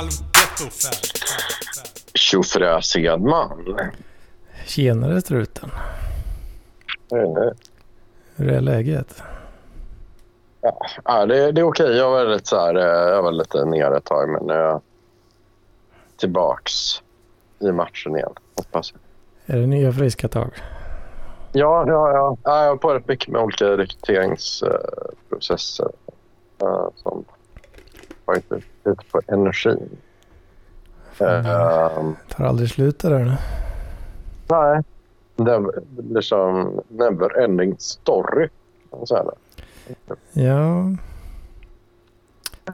Halvgetto. Tjofräs Edman. Tjenare struten. Eh, Hur är läget? Ja, det, det är okej. Jag var lite så här, eh, jag var lite nere ett tag, men nu är jag tillbaks i matchen igen. Hoppas jag. Är det nya friska tag? Ja, ja, ja. ja jag har på rätt mycket med olika rekryteringsprocesser uh, som lite på energin. Fan, det Uh, tar aldrig slut det där nej, det blir som never ending story. säga det. Ja.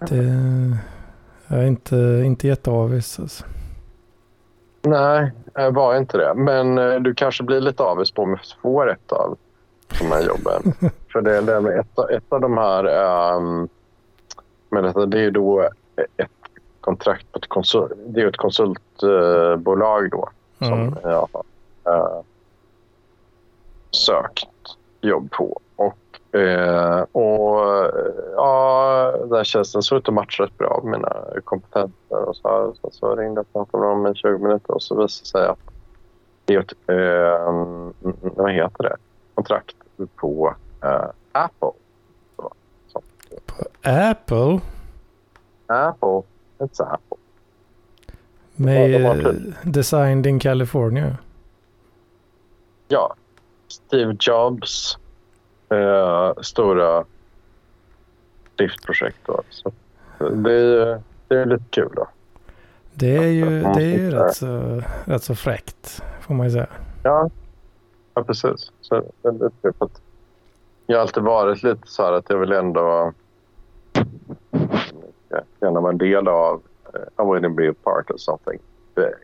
Det jag är inte, inte jätteavis alltså. Nej, jag var inte det. Men eh, du kanske blir lite avis på om jag får ett av de här jobben. För det, det är ett, ett av de här... Um, men detta, det är då ett kontrakt på ett konsult... Det är ett konsultbolag då som Mm. jag har eh, sökt jobb på. Och, eh, och ja, den tjänsten såg ut att matcha rätt bra med mina kompetenser. Och så, så, så ringde jag och pratade med dem i 20 minuter och så visade det sig att det är ett, mm, vad heter det, kontrakt på Apple. Så, så. Apple Apple, it's Apple. med de typ- Designed in California. Ja, Steve Jobs eh, stora driftprojekt. Då. Så det, är, det är lite kul. Då. Det är ju, det är ju rätt, så, rätt så fräckt får man ju säga. Ja, ja precis. Så jag har alltid varit lite så här att jag vill ändå gärna vara en del av eh, I to be a part of something big.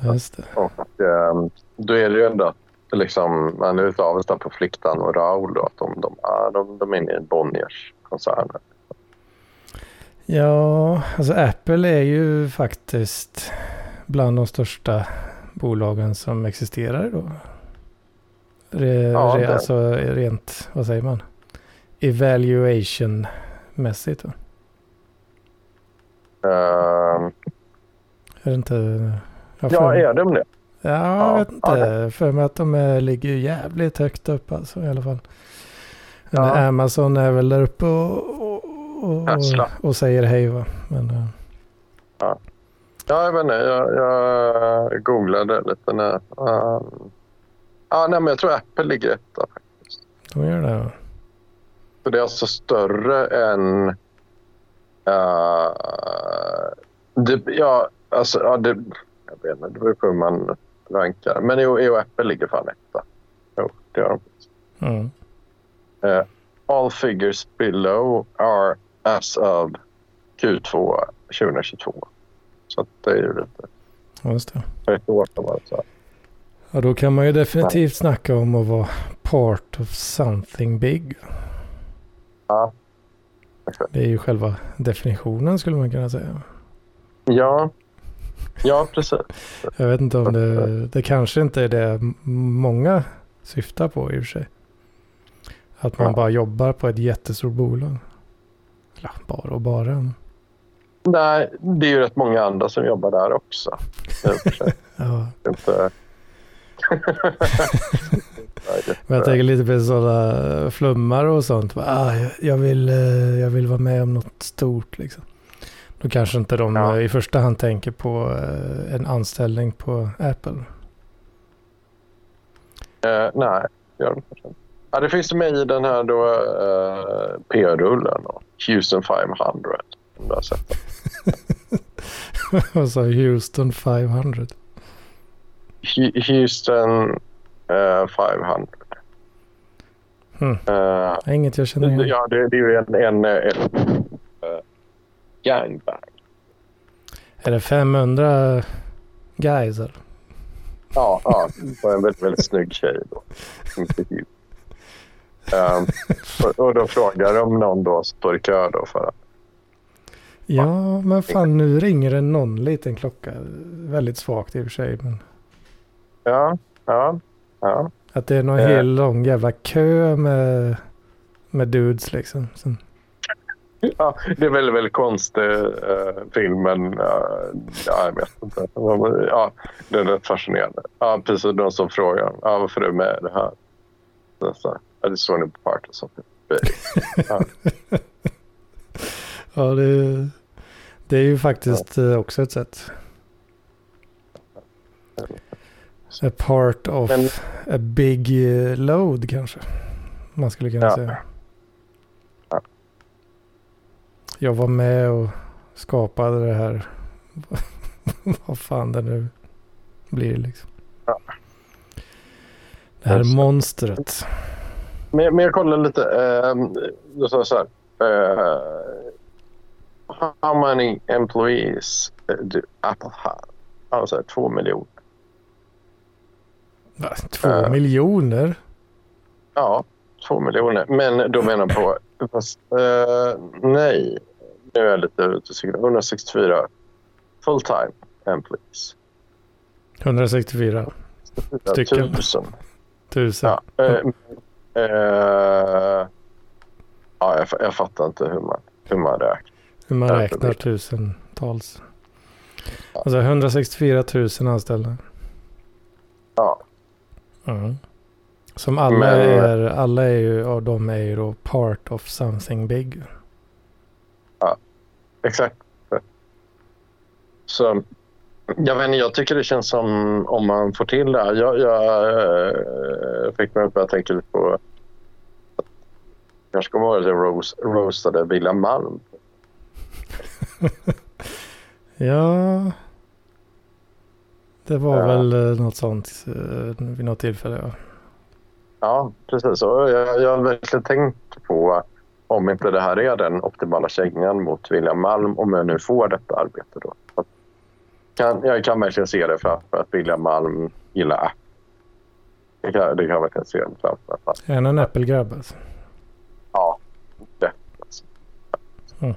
Just det. Och eh, då är det ju ändå att liksom, man är lite avundsjuk på Fliktan och Raoul då, att de, de, ja, de, de är inne i Bonniers-koncernen. Ja, alltså Apple är ju faktiskt bland de största bolagen som existerar då. Re, Ja, re, alltså rent, vad säger man? Evaluation-mässigt. Då. Eh, Är det inte... jag ja, för- är de det? Ja, jag Ja, vet inte. ja, För mig att de är, ligger jävligt högt upp alltså i alla fall. Ja. Amazon är väl där uppe och, och, och, och säger hej va. Men eh, Ja, jag vet inte. Jag, jag googlade lite när... Um, ja, nej, men jag tror Apple ligger etta faktiskt. de gör det. va. För det är alltså större än... Uh, det, ja, alltså... Ja, det, jag vet inte, det beror på hur man rankar. Men jo, jo Apple ligger fan etta. Jo, det gör de. Mm. Uh, all figures below are as of Q2 2022. Så det är ju lite... Just det. För ett år sedan var det så här. Ja, då kan man ju definitivt snacka om att vara part of something big. Ja. Det är ju själva definitionen skulle man kunna säga. Ja, ja precis. Jag vet inte om det, det kanske inte är det många syftar på i och för sig. Att man Ja. bara jobbar på ett jättestort bolag. Ja, bara och bara. Nej, det är ju rätt många andra som jobbar där också. Ja. Inte... Men jag tänker lite på sådana flummar och sånt. Ah, jag- vill, eh, jag vill vara med om något stort liksom. Då kanske inte de Ja. eh, i första hand tänker på eh, en anställning på Apple. Eh, nej, det gör de kanske inte. Ja, det finns med i den här då, eh, PR-rullen. Houston 500. Om du har sett den. Vad sa? Houston 500. Houston eh, 500. Hmm. Eh, Inget jag känner igen. ja, det, det är ju en, en, en, eh, gangbang. Är det 500 guys? Eller? Ja, ja och en väldigt, väldigt snygg tjej då. Um, och, och då frågar de om någon då står i kö då för att... Ja, men fan nu ringer det någon liten klocka. Väldigt svagt i och för sig. Men Ja, ja, ja. att det är någon Eh. hel lång jävla kö med, med dudes liksom. Som, ja, det är väldigt, väldigt konstig uh, film, men uh, ja, jag vet inte. Ja, det är rätt fascinerande. Ja, precis de som frågar ja, varför är du med i det här. Så, så, I just want to part of something Ja, ja det, det är ju faktiskt ja. också ett sätt. A part of men, a big load kanske. Man skulle kunna ja. säga jag var med och skapade det här. Vad fan det nu blir liksom. Ja. Det här är monstret. Men, men jag kollar lite. Eh, du sa så här. Eh, how many employees do Apple have? Alltså två miljoner. Va, två uh, miljoner? Ja, två miljoner. Men då menar på... Fast, uh, nej, nu är jag lite ute 164 full time employees. 164 stycken. Tusen. Tusen. Ja, äh, ja jag, jag, fattar inte hur man, hur man räknar. Hur man räknar tusentals. Alltså 164 000 anställda. Ja. Mm. Som alla Men, är, alla är ju, och de är ju då part of something big. Exakt. Så jag, vet inte, jag tycker det känns som om man får till det här. Jag, jag äh, fick mig att tänka lite på kanske kommer ihåg att jag roast, roastade William Malm. ja, det var ja. väl eh, något sånt äh, vid något tillfälle. Ja, ja precis. Och jag, jag har verkligen tänkt på om inte det här är den optimala kängan mot William Malm om jag nu får detta arbete. Då. Kan, jag kan verkligen se det framför att William Malm gillar Apple. Det kan, det kan jag verkligen se det framför. Är han en Apple-grabb alltså? Ja, det. Alltså. Mm.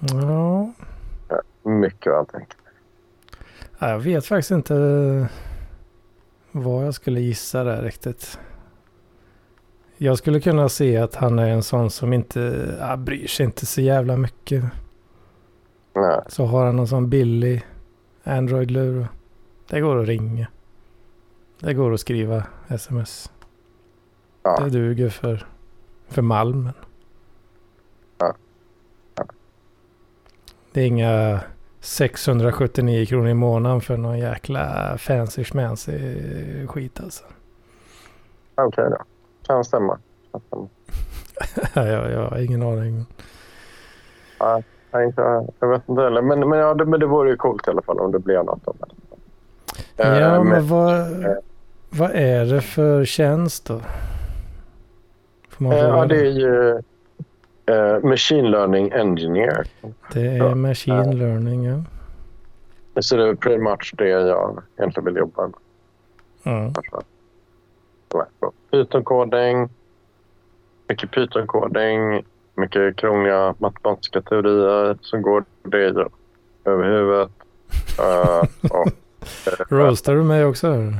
Ja. Mycket vad han Jag vet faktiskt inte vad jag skulle gissa där riktigt. Jag skulle kunna se att han är en sån som inte ja, bryr sig inte så jävla mycket. Nej. Så har han en sån billig Android-lur. Det går att ringa. Det går att skriva sms. Ja. Det duger för, för Malmen. Ja. Ja. Det är inga 679 kronor i månaden för någon jäkla fancy schmancy skit alltså. Okej okay, då. Kan stämma. Kan stämma. jag, jag har ingen aning. Nej, jag, inte, jag vet inte heller. Men, men, ja, det, men det vore ju coolt i alla fall om det blev något av det. Ja, äh, men, men vad, äh, vad är det för tjänst då? Äh, ja, det är ju uh, Machine Learning Engineer. Det är Machine uh, Learning, ja. Så det är pretty much det jag egentligen vill jobba med. Mm. Python-kodning, mycket Python-kodning, mycket krångliga matematiska teorier som går det över huvudet. Uh, och, uh, Roastar du mig också?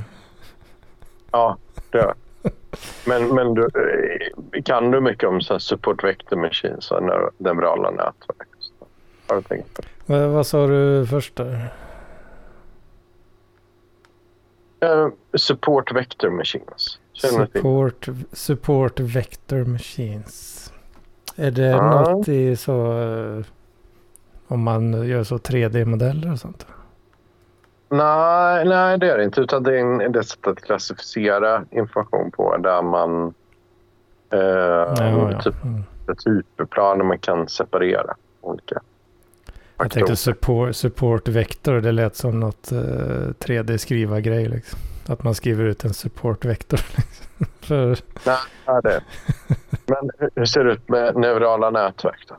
Ja, det gör Men, men du, eh, kan du mycket om så här support vector machines och neurala nätverk? Har du tänkt på vad, vad sa du först där? Uh, support vector machines. Support, support vector machines. Är det ja. något i så... Eh, om man gör så 3D-modeller och sånt? Nej, nej, det är det inte. Utan det är, det sätt att klassificera information på där man... Eh, ja, ja. Typ, mm. typplaner man kan separera olika jag tänkte support, support vector, det lät som något eh, 3D-skriva-grej. Liksom. Att man skriver ut en support-vektor. Liksom. För... Nej, det. Men hur ser det ut med neurala nätverk? Då?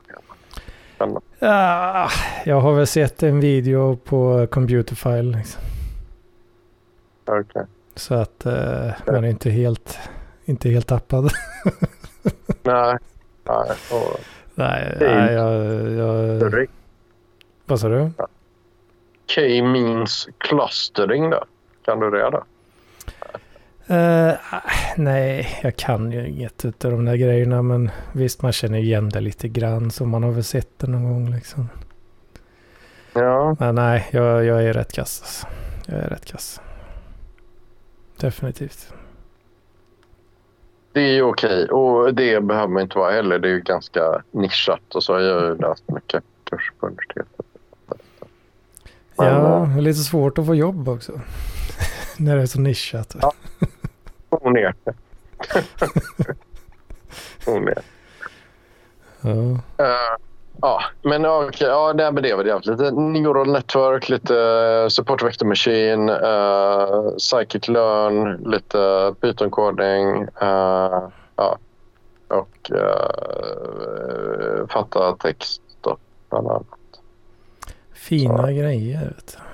Ja, jag har väl sett en video på Computerfile. Liksom. Okay. Så att uh, man är inte helt, inte helt tappad. nej, nej. Och... Nej, nej jag, jag, vad sa du? K-means clustering då? Kan du det då? Uh, nej, jag kan ju inget utav de där grejerna. Men visst, man känner igen det lite grann. Så man har väl sett det någon gång liksom. Ja. Men nej, jag, jag är rätt kass. Alltså. Jag är rätt kass. Definitivt. Det är ju okej och det behöver man inte vara heller. Det är ju ganska nischat och så har jag ju läst mycket kurser på universitetet. Men, ja, det är lite svårt att få jobb också. När det är så nischat. Ja. Onekligen. Onekligen. Ja. Uh, ja, men. Okay, ja, det, men det var det. Lite neural network, lite support vector machine, uh, scikit learn, lite python coding. Uh, ja. Och fatta text bland annat. Fina så. grejer. Vet du.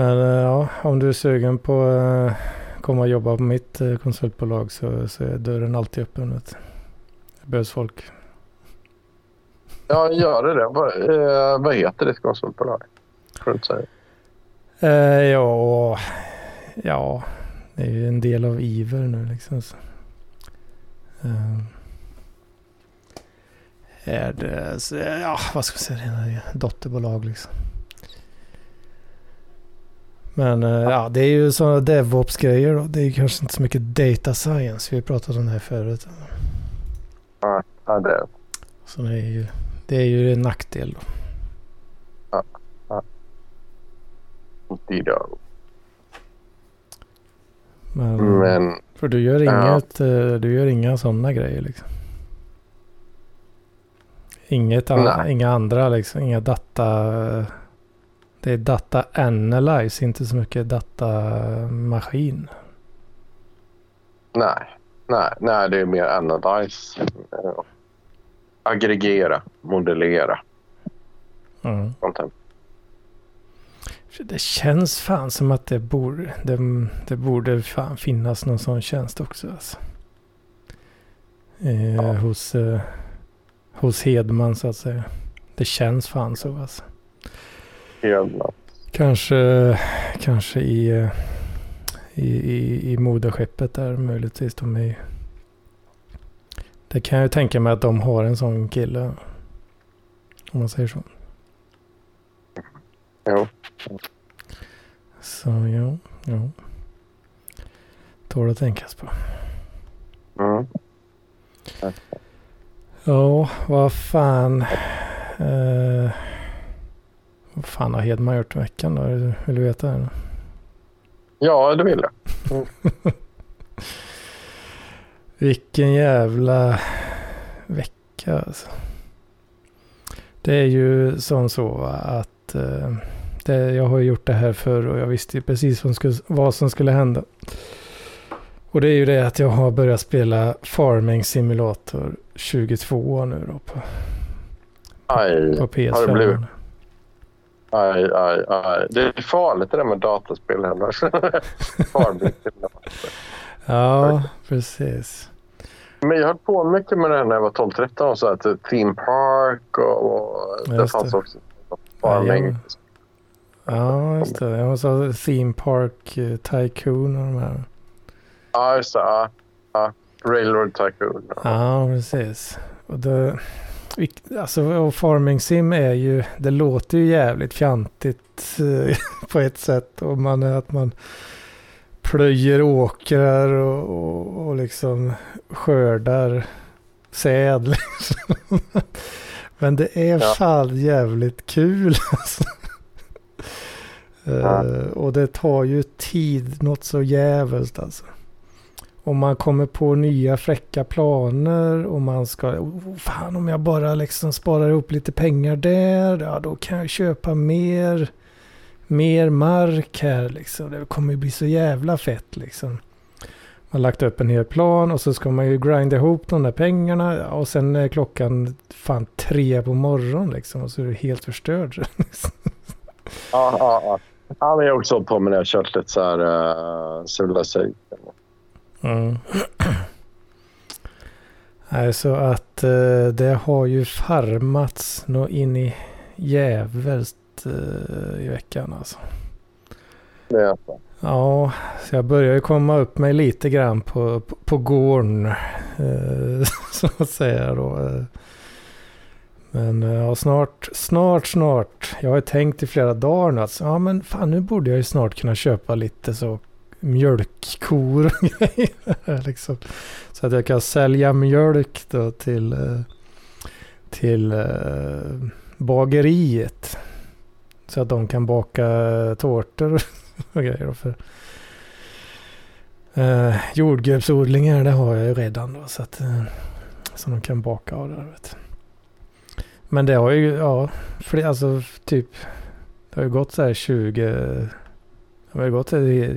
Men ja, om du är sugen på att komma och jobba på mitt konsultbolag så, så är dörren alltid öppen. Vet. Det behövs folk. Ja, gör det det. Vad, eh, vad heter ditt konsultbolag? Får du inte säga. Eh, ja, ja, det är ju en del av Iver nu liksom. Så. Eh, är det, så, ja vad ska man säga, det är dotterbolag liksom. Men eh, ja, det är ju sådana DevOps-grejer då. Det är kanske inte så mycket data science. Vi pratat om det här förut. Ja, ja det. Så det är ju, det är ju en nackdel då. Ja. ja. Men, Men, för du gör ja. inget, eh, du gör inga sådana grejer liksom. Inget, an, inga andra liksom, inga data. Det är data analyze, inte så mycket datamaskin. nej, nej, nej, det är mer analyze. Aggregera, modellera. Mm. Det känns fan som att det borde, det, det borde fan finnas någon sån tjänst också. Alltså. Eh, Ja. hos, eh, hos Hedman så att säga. Det känns fan så alltså. Helt Kanske, kanske i, i, i, i moderskeppet där möjligtvis. De är, det kan jag ju tänka mig att de har en sån kille. Om man säger så. Jo. Så ja, ja. Tål att tänkas på. Mm. Ja, vad fan. Eh, vad fan har Hedman gjort i veckan då? Vill du veta det? Ja, det vill jag. Vilken jävla vecka alltså. Det är ju som så att eh, det, jag har gjort det här förr och jag visste precis vad som, skulle, vad som skulle hända. Och det är ju det att jag har börjat spela Farming Simulator 22 nu då på, Aj, på PS5. har det blivit? Aj, aj, aj. Det är farligt det där med dataspel simulator. Ja, precis. Men jag höll på mycket med det här när jag var 12-13. och Så att eh, Theme Park och, och det fanns det. också farming. Ja, just det. Jag sa Theme Park eh, Tycoon och de här. Ja, just det. Ja. Railroad Tycoon. Ja. Precis. Och det, alltså, Farming Sim är ju, det låter ju jävligt fjantigt eh, på ett sätt. Och man att man plöjer åkrar och, och, och liksom skördar säd. Liksom. Men det är Ja. fan jävligt kul. Alltså. Ja. Eh, och det tar ju tid något så jävligt alltså. Om man kommer på nya fräcka planer och man ska, oh, fan om jag bara liksom sparar ihop lite pengar där, ja då kan jag köpa mer, mer mark här liksom. Det kommer ju bli så jävla fett liksom. Man har lagt upp en hel plan och så ska man ju grinda ihop de där pengarna och sen är klockan fan tre på morgonen liksom och så är du helt förstörd. Ja, ja, ja. ja, men jag har också hållit på med det. Jag har kört lite så här eh, uh, Civilization. Mm. Nej, så att eh, det har ju farmats nå in i jävligt eh, i veckan alltså. Det är så. Ja, så jag börjar ju komma upp mig lite grann på, på, på gården. Eh, så att säga då. Eh. Men eh, ja, snart, snart, snart. Jag har ju tänkt i flera dagar nu att ja, men fan, nu borde jag ju snart kunna köpa lite så mjölkkor och grejer. liksom. Så att jag kan sälja mjölk då till, eh, till eh, bageriet. Så att de kan baka eh, tårtor och grejer. För, uh, jordgubbsodlingar det har jag ju redan då. Så att uh, så de kan baka av det. Vet. Men det har ju, ja, fler, alltså typ, det har ju gått så här 20, det har gått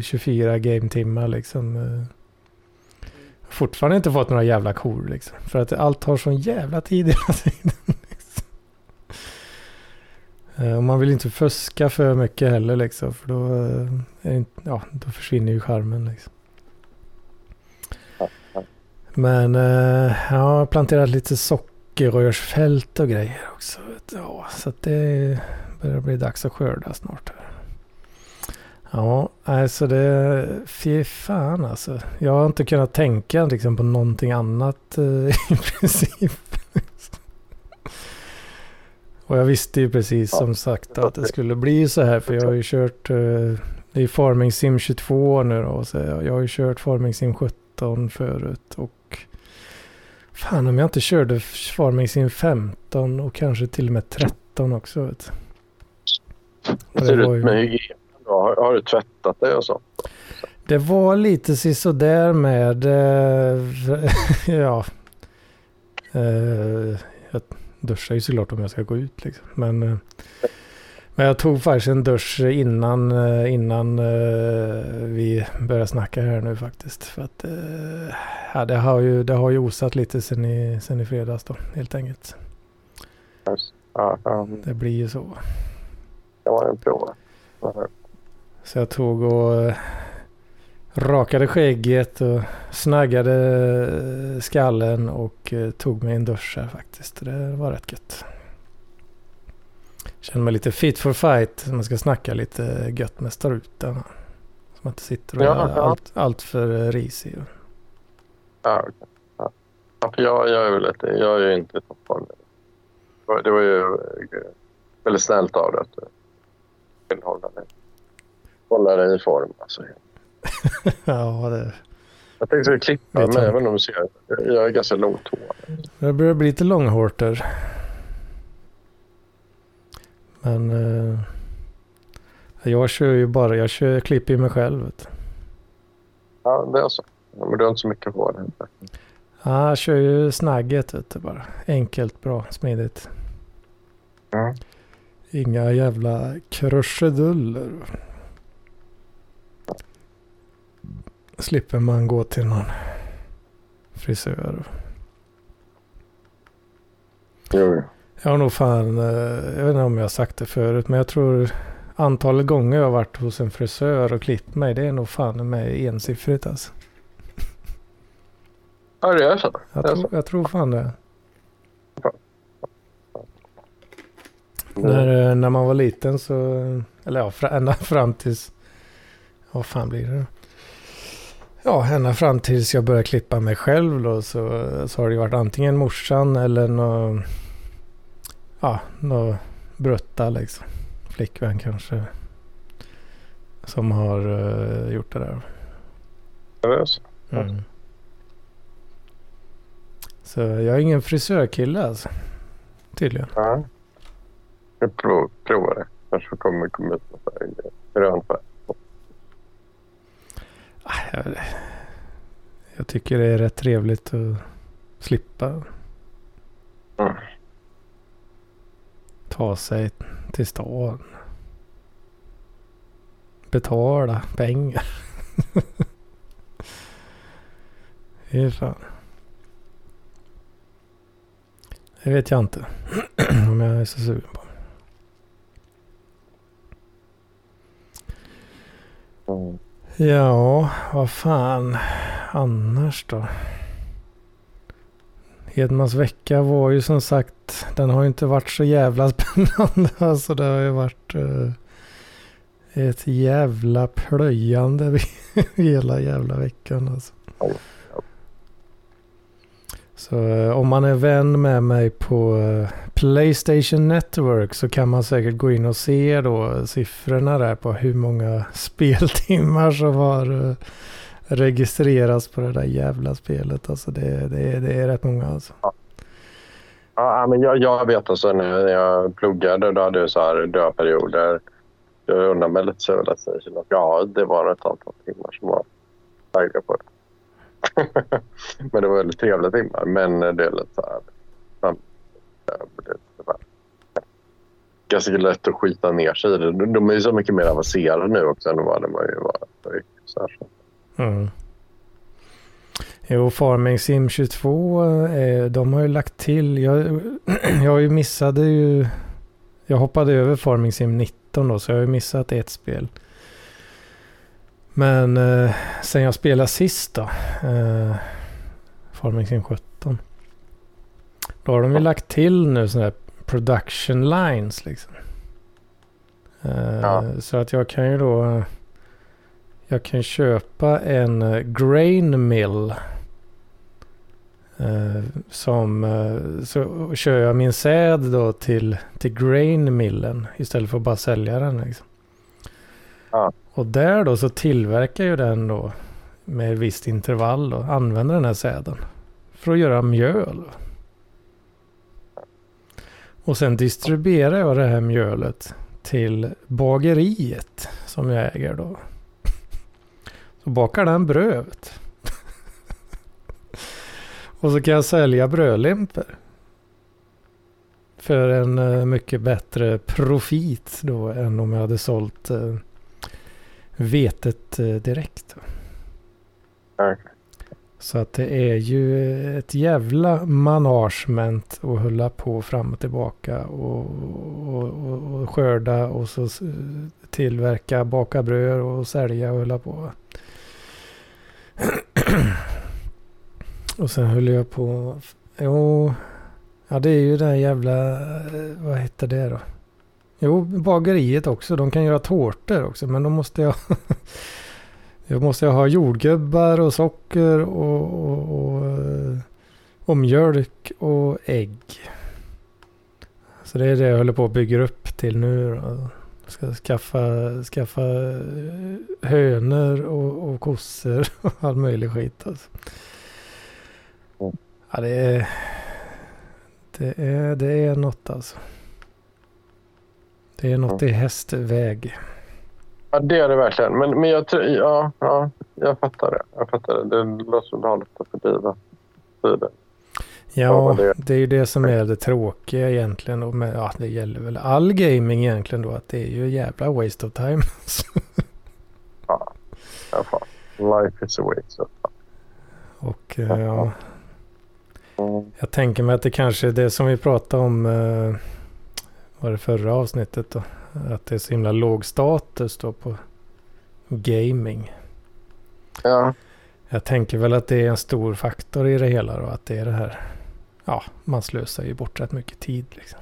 24 game-timmar liksom. Eh, fortfarande inte fått några jävla kor liksom. För att allt tar sån jävla tid hela tiden. Liksom. Eh, och man vill inte fuska för mycket heller liksom. För då, eh, är ja, då försvinner ju charmen liksom. Men jag har planterat lite sockerrörsfält och grejer också. Ja, så att det börjar bli dags att skörda snart. Ja, alltså det... Fy fan alltså. Jag har inte kunnat tänka liksom på någonting annat eh, i princip. Och jag visste ju precis som sagt att det skulle bli så här. För jag har ju kört... Eh, det är Farming Sim 22 nu då. Så jag har ju kört Farming Sim 17 förut. Och Fan om jag inte körde Farming Sim 15 och kanske till och med 13 också. Vet. Hur ser det ut med hygien? Har, har du tvättat det och så? Det var lite sisådär med... Äh, ja. Äh, jag duschar ju såklart om jag ska gå ut liksom. Men... Äh, men jag tog faktiskt en dusch innan, eh, innan vi började snacka här nu faktiskt. För att ja, det, har ju, det har ju osat lite sen i, sen i fredags då, helt enkelt. Det blir ju så. Det var en prova. Så jag tog och uh, rakade skägget och snaggade skallen och tog mig en dusch här faktiskt. Det var rätt gött. Känner mig lite fit for fight. Man ska snacka lite gött med struten. Så man inte sitter och är ja. allt, allt för risig. Ja, ja. för jag, jag är väl lite, jag är ju inte toppform. Det var ju eh, väldigt snällt av dig att du vill hålla dig, hålla dig i form. Alltså. ja, det... Jag tänkte jag klippa mig, även om du ser jag är ganska långt hår. Det börjar bli lite långhårter. Men eh, jag kör ju bara, jag kör, klipper ju mig själv. Ja, det är så. Men du har inte så mycket hår. Ja, jag kör ju snagget vet du, bara. Enkelt, bra, smidigt. Mm. Inga jävla krusiduller. Slipper man gå till någon frisör. Jo. Jag har nog fan, eh, jag vet inte om jag har sagt det förut, men jag tror antalet gånger jag har varit hos en frisör och klippt mig, det är nog fan med ensiffrigt alltså. Ja, det är så? Jag, tror, jag tror fan det. Mm. När, eh, när man var liten så, eller ja, ända fram tills, vad fan blir det Ja, ända fram tills jag började klippa mig själv då så, så har det varit antingen morsan eller någon ja, någon brutta liksom. Flickvän kanske. Som har uh, gjort det där. Nervös? Mm. Så jag är ingen frisörkille alltså. Tydligen. Ja. Jag prov, provar det. Kanske kommer komma ut något grön färg. Ah, jag, jag tycker det är rätt trevligt att slippa. Mm ta sig till stan. Betala pengar. Det är fan. Det vet jag inte. Om jag är så sugen på. Mm. Ja, vad fan annars då? Hedmans vecka var ju som sagt, den har ju inte varit så jävla spännande. Alltså det har ju varit uh, ett jävla plöjande hela jävla veckan alltså. Så eh, om man är vän med mig på eh, Playstation Network så kan man säkert gå in och se då siffrorna där på hur många speltimmar som har eh, registrerats på det där jävla spelet. Alltså det, det, det är rätt många alltså. Ja. Ja, men jag, jag vet alltså när jag pluggade då hade jag så här döda perioder. Jag undrar mig lite så ja, det var ett antal timmar som var lagda på det. men det var väldigt trevliga timmar. Men det är lite så här... Ganska lätt att skita ner sig i det. De är ju så mycket mer avancerade nu också än vad de var ju var. Mm. Jo, Farming Sim 22, eh, de har ju lagt till. Jag, jag ju missade ju... Jag hoppade över Farming Sim 19 då, så jag har ju missat ett spel. Men eh, sen jag spelade sist då, eh, Farming Sim 17. Då har de ju lagt till nu sådana här production lines liksom. Eh, ja. Så att jag kan ju då... Jag kan köpa en uh, grain mill. Uh, som uh, så kör jag min säd då till, till grain millen istället för att bara sälja den. Liksom. Ja. Och där då så tillverkar ju den då med ett visst intervall och använder den här säden för att göra mjöl. Och sen distribuerar jag det här mjölet till bageriet som jag äger då. Så bakar den brödet. och så kan jag sälja brödlimper. För en eh, mycket bättre profit då än om jag hade sålt eh, vetet uh, direkt. Så att det är ju ett jävla management att hålla på fram och tillbaka och, och, och, och skörda och så tillverka, baka bröd och sälja och hålla på. och sen höll jag på... Jo, ja det är ju här jävla... Vad heter det då? Jo, bageriet också. De kan göra tårtor också. Men då måste jag... jag måste ha jordgubbar och socker och, och, och, och mjölk och ägg. Så det är det jag håller på att bygga upp till nu. Då. Ska skaffa, skaffa eh, hönor och, och kossor och all möjlig skit. Alltså. Ja, det är, det är, det är något alltså. Det är något i hästväg. Ja, det är det verkligen. Men, men jag, tror, ja, ja, jag fattar det. Jag fattar det. Det låter som du har lite fördriva tiden. Ja, det är ju det som är det tråkiga egentligen. Och med, ja, det gäller väl all gaming egentligen då. Att det är ju jävla waste of time. ja, ja fan. Life is a waste of time. Och uh, ja. Mm. Jag tänker mig att det kanske är det som vi pratade om. Uh, var det förra avsnittet då? Att det är så himla låg status då på gaming. Ja. Jag tänker väl att det är en stor faktor i det hela då. Att det är det här ja, man slösar ju bort rätt mycket tid liksom.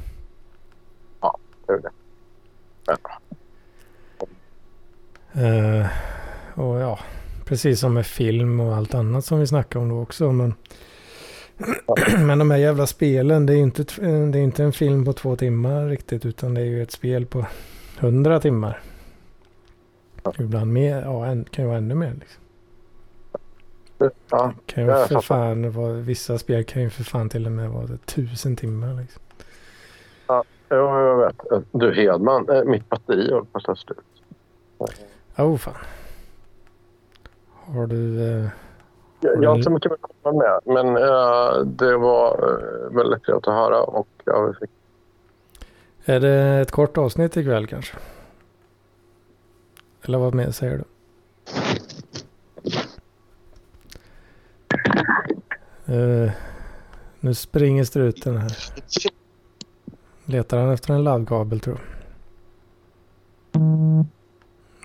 Ja, det är det. Ja. Uh, och ja, precis som med film och allt annat som vi snackar om då också. Men, men de här jävla spelen, det är, inte, det är inte en film på två timmar riktigt. Utan det är ju ett spel på hundra timmar. Ibland mer, ja, en, kan ju vara ännu mer. Liksom. Ja, kan ju för fan vara, vissa spel kan ju för fan till och med vara tusen timmar. Liksom. Ja, jag vet. Du Hedman, eh, mitt batteri håller på att ta slut. Oh fan. Har du... Eh, jag, har inte så mycket att komma med. Men uh, det var uh, väldigt trevligt att höra. Och, ja, fick... Är det ett kort avsnitt ikväll kanske? Eller vad med säger du? Uh, nu springer struten här. Letar han efter en laddkabel tror jag.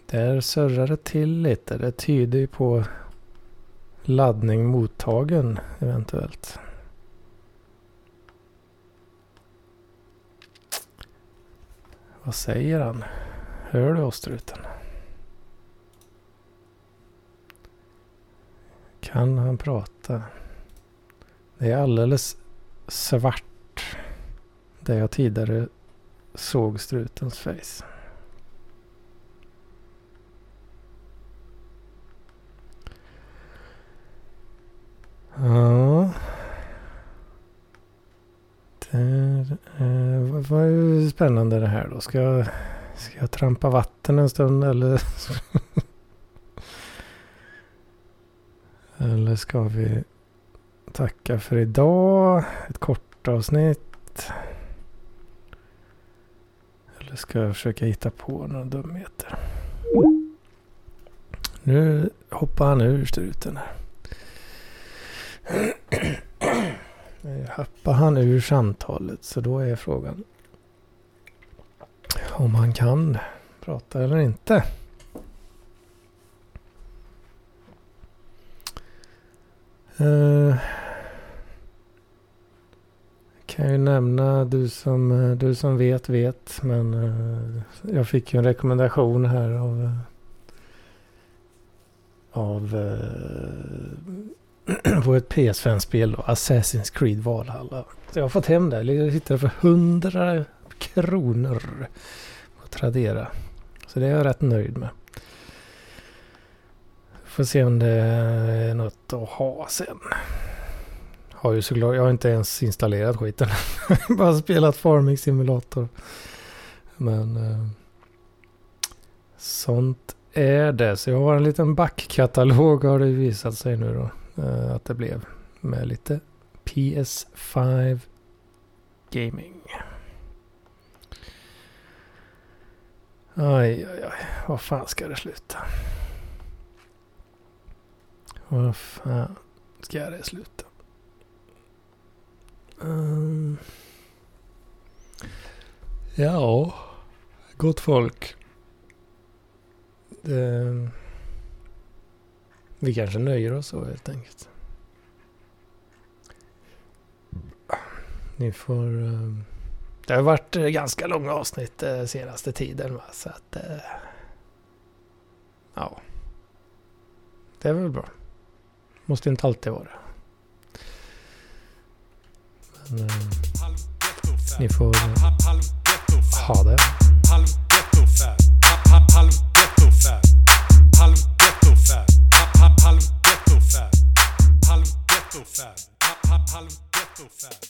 Där surrar det till lite. Det tyder ju på laddning mottagen eventuellt. Vad säger han? Hör du oss struten? Kan han prata? Det är alldeles svart där jag tidigare såg strutens face. Det var ju spännande det här då. Ska jag, ska jag trampa vatten en stund eller? eller ska vi tacka för idag? Ett kort avsnitt. Eller ska jag försöka hitta på några dumheter? Nu hoppar han ur struten här. Nu hoppar han ur samtalet så då är frågan om han kan prata eller inte. Uh, kan ju nämna, du som, du som vet vet, men uh, jag fick ju en rekommendation här av, uh, av på ett PS5-spel då, Assassin's Creed Valhalla. Så jag har fått hem det. Jag hittade för 100 kronor på Tradera. Så det är jag rätt nöjd med. Får se om det är något att ha sen. Har ju såklart, jag har inte ens installerat skiten. Bara spelat Farming Simulator. Men eh, sånt är det. Så jag har en liten backkatalog har det visat sig nu då. Eh, att det blev med lite PS5 Gaming. Aj, aj, aj. Vad fan ska det sluta? Vad fan ska det sluta? Um, ja, gott folk. Det, vi kanske nöjer oss så helt enkelt. Ni får... Um, det har varit eh, ganska långa avsnitt eh, senaste tiden. Va? Så att, eh, ja. Det är väl bra. Måste inte alltid vara. det. Men, eh, ni får ha det. Halv ghetto fab.